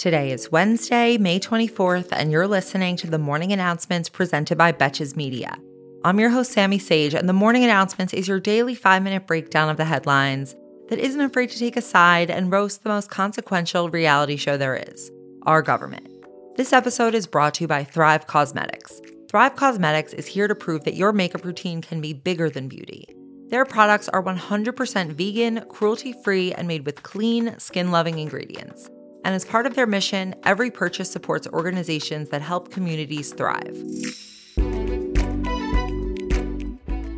Today is Wednesday, May 24th, and you're listening to the morning announcements presented by Betches Media. I'm your host, Sami Sage, and the morning announcements is your daily five minute breakdown of the headlines that isn't afraid to take a side and roast the most consequential reality show there is our government. This episode is brought to you by Thrive Causemetics. Thrive Causemetics is here to prove that your makeup routine can be bigger than beauty. Their products are 100% vegan, cruelty free, and made with clean, skin loving ingredients. And as part of their mission, every purchase supports organizations that help communities thrive.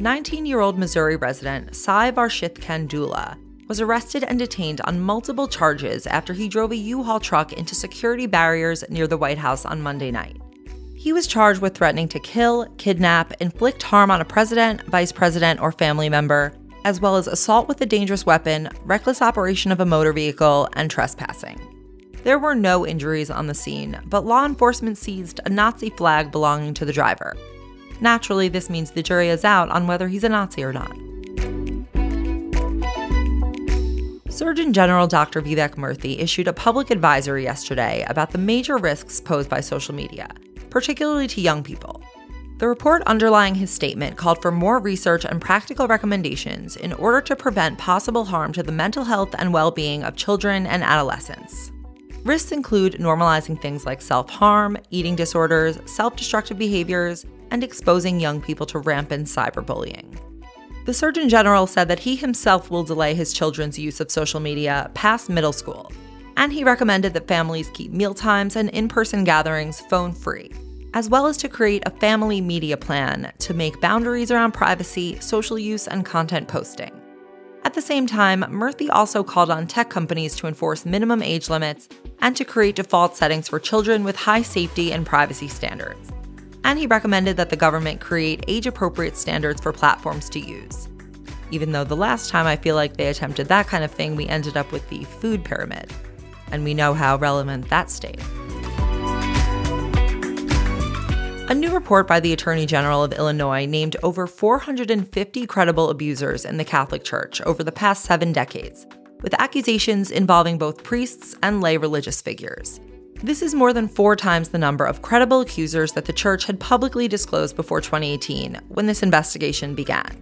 19 year old Missouri resident Sai Varshith Kandula was arrested and detained on multiple charges after he drove a U Haul truck into security barriers near the White House on Monday night. He was charged with threatening to kill, kidnap, inflict harm on a president, vice president, or family member, as well as assault with a dangerous weapon, reckless operation of a motor vehicle, and trespassing. There were no injuries on the scene, but law enforcement seized a Nazi flag belonging to the driver. Naturally, this means the jury is out on whether he's a Nazi or not. Surgeon General Dr. Vivek Murthy issued a public advisory yesterday about the major risks posed by social media, particularly to young people. The report underlying his statement called for more research and practical recommendations in order to prevent possible harm to the mental health and well being of children and adolescents. Risks include normalizing things like self harm, eating disorders, self destructive behaviors, and exposing young people to rampant cyberbullying. The Surgeon General said that he himself will delay his children's use of social media past middle school, and he recommended that families keep mealtimes and in person gatherings phone free, as well as to create a family media plan to make boundaries around privacy, social use, and content posting. At the same time, Murthy also called on tech companies to enforce minimum age limits and to create default settings for children with high safety and privacy standards. And he recommended that the government create age appropriate standards for platforms to use. Even though the last time I feel like they attempted that kind of thing, we ended up with the food pyramid. And we know how relevant that stayed. A new report by the Attorney General of Illinois named over 450 credible abusers in the Catholic Church over the past seven decades, with accusations involving both priests and lay religious figures. This is more than four times the number of credible accusers that the church had publicly disclosed before 2018, when this investigation began.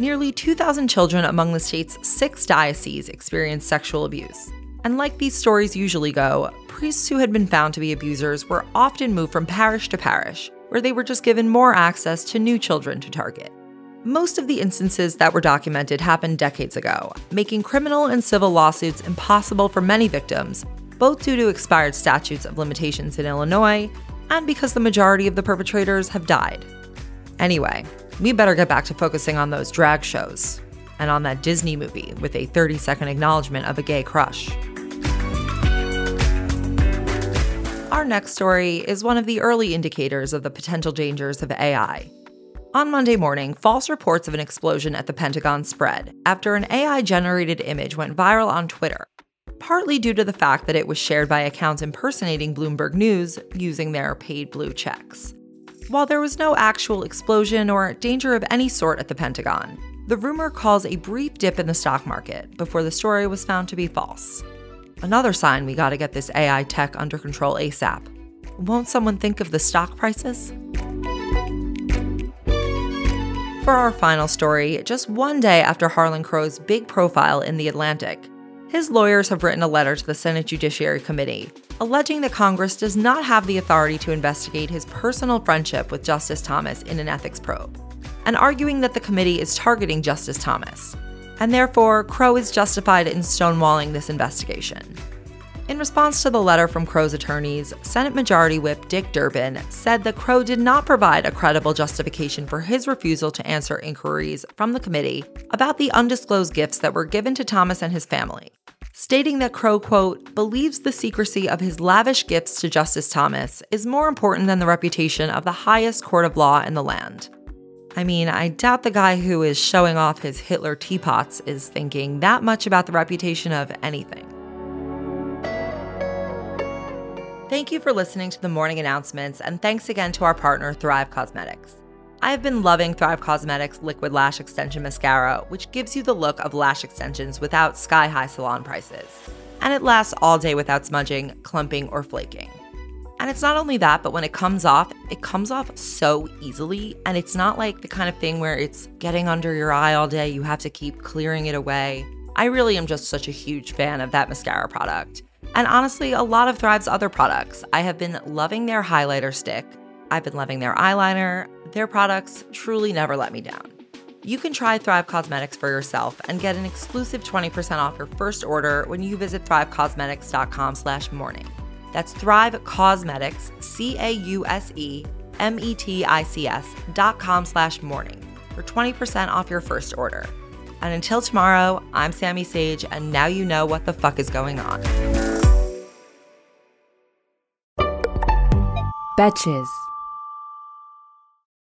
Nearly 2,000 children among the state's six dioceses experienced sexual abuse. And like these stories usually go, priests who had been found to be abusers were often moved from parish to parish, where they were just given more access to new children to target. Most of the instances that were documented happened decades ago, making criminal and civil lawsuits impossible for many victims, both due to expired statutes of limitations in Illinois and because the majority of the perpetrators have died. Anyway, we better get back to focusing on those drag shows and on that Disney movie with a 30 second acknowledgement of a gay crush. Our next story is one of the early indicators of the potential dangers of AI. On Monday morning, false reports of an explosion at the Pentagon spread after an AI generated image went viral on Twitter, partly due to the fact that it was shared by accounts impersonating Bloomberg News using their paid blue checks. While there was no actual explosion or danger of any sort at the Pentagon, the rumor caused a brief dip in the stock market before the story was found to be false. Another sign we gotta get this AI tech under control ASAP. Won't someone think of the stock prices? For our final story, just one day after Harlan Crow's big profile in The Atlantic, his lawyers have written a letter to the Senate Judiciary Committee alleging that Congress does not have the authority to investigate his personal friendship with Justice Thomas in an ethics probe, and arguing that the committee is targeting Justice Thomas, and therefore Crow is justified in stonewalling this investigation. In response to the letter from Crow's attorneys, Senate Majority Whip Dick Durbin said that Crow did not provide a credible justification for his refusal to answer inquiries from the committee about the undisclosed gifts that were given to Thomas and his family, stating that Crow, quote, believes the secrecy of his lavish gifts to Justice Thomas is more important than the reputation of the highest court of law in the land. I mean, I doubt the guy who is showing off his Hitler teapots is thinking that much about the reputation of anything. Thank you for listening to the morning announcements, and thanks again to our partner, Thrive Causemetics. I've been loving Thrive Causemetics Liquid Lash Extension Mascara, which gives you the look of lash extensions without sky high salon prices. and it lasts all day without smudging, clumping, or flaking. And it's not only that, but when it comes off, it comes off so easily. And it's not like the kind of thing where it's getting under your eye all day. You have to keep clearing it away. I really am just such a huge fan of that mascara product. And honestly, a lot of Thrive's other products. I have been loving their highlighter stick. I've been loving their eyeliner. Their products truly never let me down. You can try Thrive Causemetics for yourself and get an exclusive 20% off your first order when you visit thrivecausemetics.com slash morning. That's Thrive Causemetics, C-A-U-S-E-M-E-T-I-C-S dot com slash morning for 20% off your first order. And until tomorrow, I'm Sami Sage, and now you know what the fuck is going on. Betches.